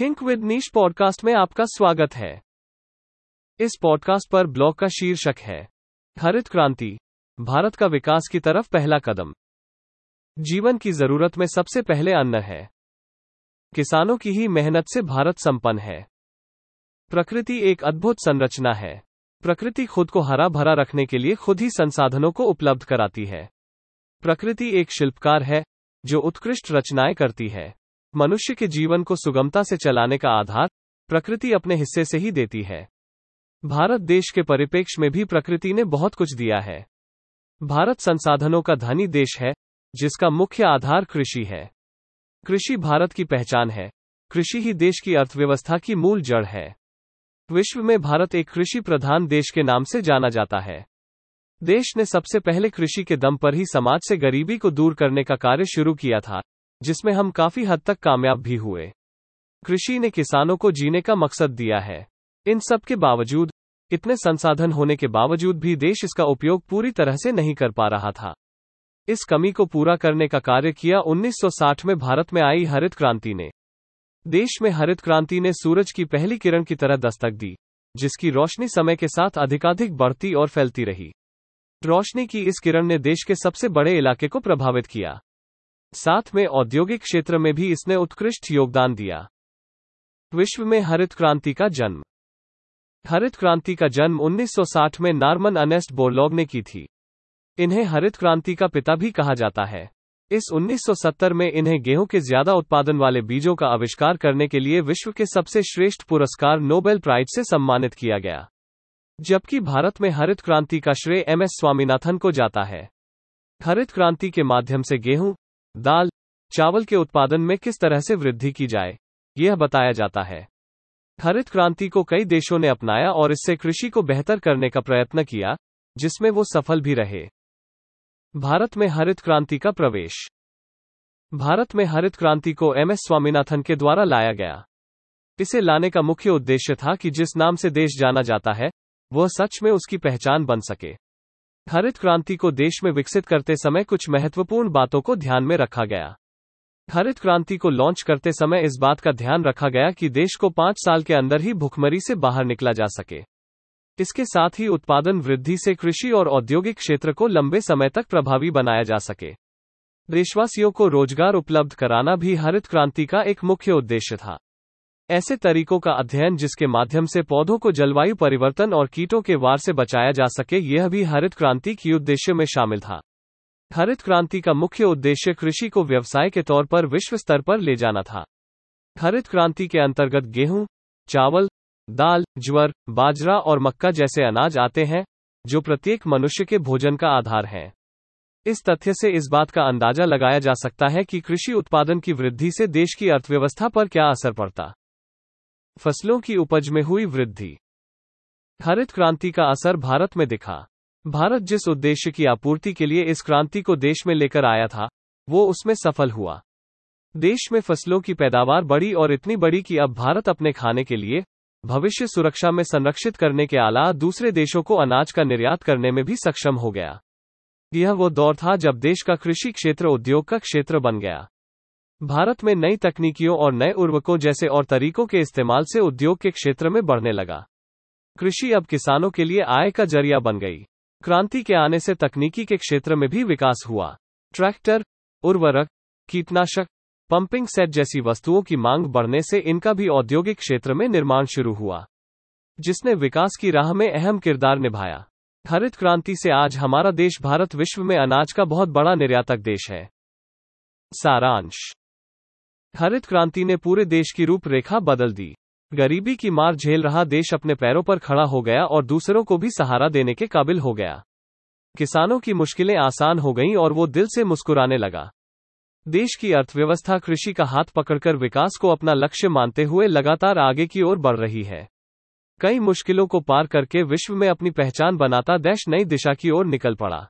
Think with niche podcast में आपका स्वागत है। इस पॉडकास्ट पर ब्लॉग का शीर्षक है, हरित क्रांति, भारत का विकास की तरफ़ पहला कदम। जीवन की ज़रूरत में सबसे पहले अन्न है। किसानों की ही मेहनत से भारत संपन्न है। प्रकृति एक अद्भुत संरचना है। प्रकृति खुद को हरा भरा रखने के लिए खुद ही संसाधनों को उपलब्ध कराती है। प्रकृति एक शिल्पकार है, जो उत्कृष्ट रचनाएँ करती है। मनुष्य के जीवन को सुगमता से चलाने का आधार प्रकृति अपने हिस्से से ही देती है। भारत देश के परिप्रेक्ष्य में भी प्रकृति ने बहुत कुछ दिया है। भारत संसाधनों का धनी देश है, जिसका मुख्य आधार कृषि है। कृषि भारत की पहचान है। कृषि ही देश की अर्थव्यवस्था की मूल जड़ है। विश्व में भारत एक कृषि प्रधान देश के नाम से जाना जाता है। देश ने सबसे पहले कृषि के दम पर ही समाज से गरीबी को दूर करने का कार्य शुरू किया था। जिसमें हम काफ़ी हद तक कामयाब भी हुए। कृषि ने किसानों को जीने का मकसद दिया है। इन सब के बावजूद, इतने संसाधन होने के बावजूद भी देश इसका उपयोग पूरी तरह से नहीं कर पा रहा था। इस कमी को पूरा करने का कार्य किया 1960 में भारत में आई हरित क्रांति ने। देश में हरित क्रांति ने सूरज की पहली किरण की तरह दस्तक दी, जिसकी रोशनी समय के साथ अधिकाधिक बढ़ती और फैलती रही। रोशनी की इस किरण ने देश के सबसे बड़े इलाके को प्रभावित किया। साथ में औद्योगिक क्षेत्र में भी इसने उत्कृष्ट योगदान दिया। विश्व में हरित क्रांति का जन्म। हरित क्रांति का जन्म 1960 में नार्मन अनेस्ट बोरलॉग ने की थी। इन्हें हरित क्रांति का पिता भी कहा जाता है। इस 1970 में इन्हें गेहूँ के ज़्यादा उत्पादन वाले बीजों का आविष्कार करने के लिए विश्व के सबसे श्रेष्ठ पुरस्कार नोबेल प्राइज से सम्मानित किया गया। जबकि भारत में हरित क्रांति का श्रेय एम एस स्वामीनाथन को जाता है। हरित क्रांति के माध्यम से गेहूँ दाल, चावल के उत्पादन में किस तरह से वृद्धि की जाए, यह बताया जाता है। हरित क्रांति को कई देशों ने अपनाया और इससे कृषि को बेहतर करने का प्रयत्न किया, जिसमें वो सफल भी रहे। भारत में हरित क्रांति का प्रवेश। भारत में हरित क्रांति को एम एस स्वामीनाथन के द्वारा लाया गया। इसे लाने का मुख्य उद्देश्य था कि जिस नाम से देश जाना जाता है, वह सच में उसकी पहचान बन सके। हरित क्रांति को देश में विकसित करते समय कुछ महत्वपूर्ण बातों को ध्यान में रखा गया। हरित क्रांति को लॉन्च करते समय इस बात का ध्यान रखा गया कि देश को पाँच साल के अंदर ही भुखमरी से बाहर निकला जा सके। इसके साथ ही उत्पादन वृद्धि से कृषि और औद्योगिक क्षेत्र को लंबे समय तक प्रभावी बनाया जा सके। देशवासियों को रोज़गार उपलब्ध कराना भी हरित क्रांति का एक मुख्य उद्देश्य था। ऐसे तरीकों का अध्ययन जिसके माध्यम से पौधों को जलवायु परिवर्तन और कीटों के वार से बचाया जा सके, यह भी हरित क्रांति की उद्देश्य में शामिल था। हरित क्रांति का मुख्य उद्देश्य कृषि को व्यवसाय के तौर पर विश्व स्तर पर ले जाना था। हरित क्रांति के अंतर्गत गेहूँ, चावल, दाल, ज्वर, बाजरा और मक्का जैसे अनाज आते हैं, जो प्रत्येक मनुष्य के भोजन का आधार है। इस तथ्य से इस बात का अंदाज़ा लगाया जा सकता है कि कृषि उत्पादन की वृद्धि से देश की अर्थव्यवस्था पर क्या असर पड़ता। फ़सलों की उपज में हुई वृद्धि। हरित क्रांति का असर भारत में दिखा। भारत जिस उद्देश्य की आपूर्ति के लिए इस क्रांति को देश में लेकर आया था, वो उसमें सफल हुआ। देश में फ़सलों की पैदावार बढ़ी और इतनी बड़ी कि अब भारत अपने खाने के लिए, भविष्य सुरक्षा में संरक्षित करने के अलावा दूसरे देशों को अनाज का निर्यात करने में भी सक्षम हो गया। यह वो दौर था जब देश का कृषि क्षेत्र उद्योग का क्षेत्र बन गया। भारत में नई तकनीकियों और नए उर्वरकों जैसे और तरीकों के इस्तेमाल से उद्योग के क्षेत्र में बढ़ने लगा। कृषि अब किसानों के लिए आय का ज़रिया बन गई। क्रांति के आने से तकनीकी के क्षेत्र में भी विकास हुआ। ट्रैक्टर, उर्वरक, कीटनाशक, पंपिंग सेट जैसी वस्तुओं की मांग बढ़ने से इनका भी औद्योगिक क्षेत्र में निर्माण शुरू हुआ, जिसने विकास की राह में अहम किरदार निभाया। हरित क्रांति से आज हमारा देश भारत विश्व में अनाज का बहुत बड़ा निर्यातक देश है। सारांश। हरित क्रांति ने पूरे देश की रूपरेखा बदल दी। गरीबी की मार झेल रहा देश अपने पैरों पर खड़ा हो गया और दूसरों को भी सहारा देने के काबिल हो गया। किसानों की मुश्किलें आसान हो गईं और वो दिल से मुस्कुराने लगा। देश की अर्थव्यवस्था कृषि का हाथ पकड़कर विकास को अपना लक्ष्य मानते हुए लगातार आगे की ओर बढ़ रही है। कई मुश्किलों को पार करके विश्व में अपनी पहचान बनाता देश नई दिशा की ओर निकल पड़ा।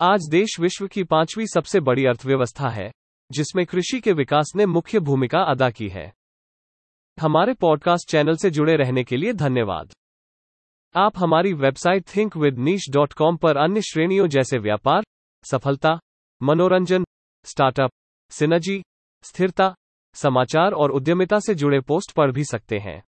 आज देश विश्व की पांचवी सबसे बड़ी अर्थव्यवस्था है। जिसमें कृषि के विकास ने मुख्य भूमिका अदा की है। हमारे पॉडकास्ट चैनल से जुड़े रहने के लिए धन्यवाद। आप हमारी website Think with Niche dot com पर अन्य श्रेणियों जैसे व्यापार, सफलता, मनोरंजन स्टार्टअप सिनर्जी स्थिरता, समाचार और उद्यमिता से जुड़े पोस्ट पढ़ भी सकते हैं।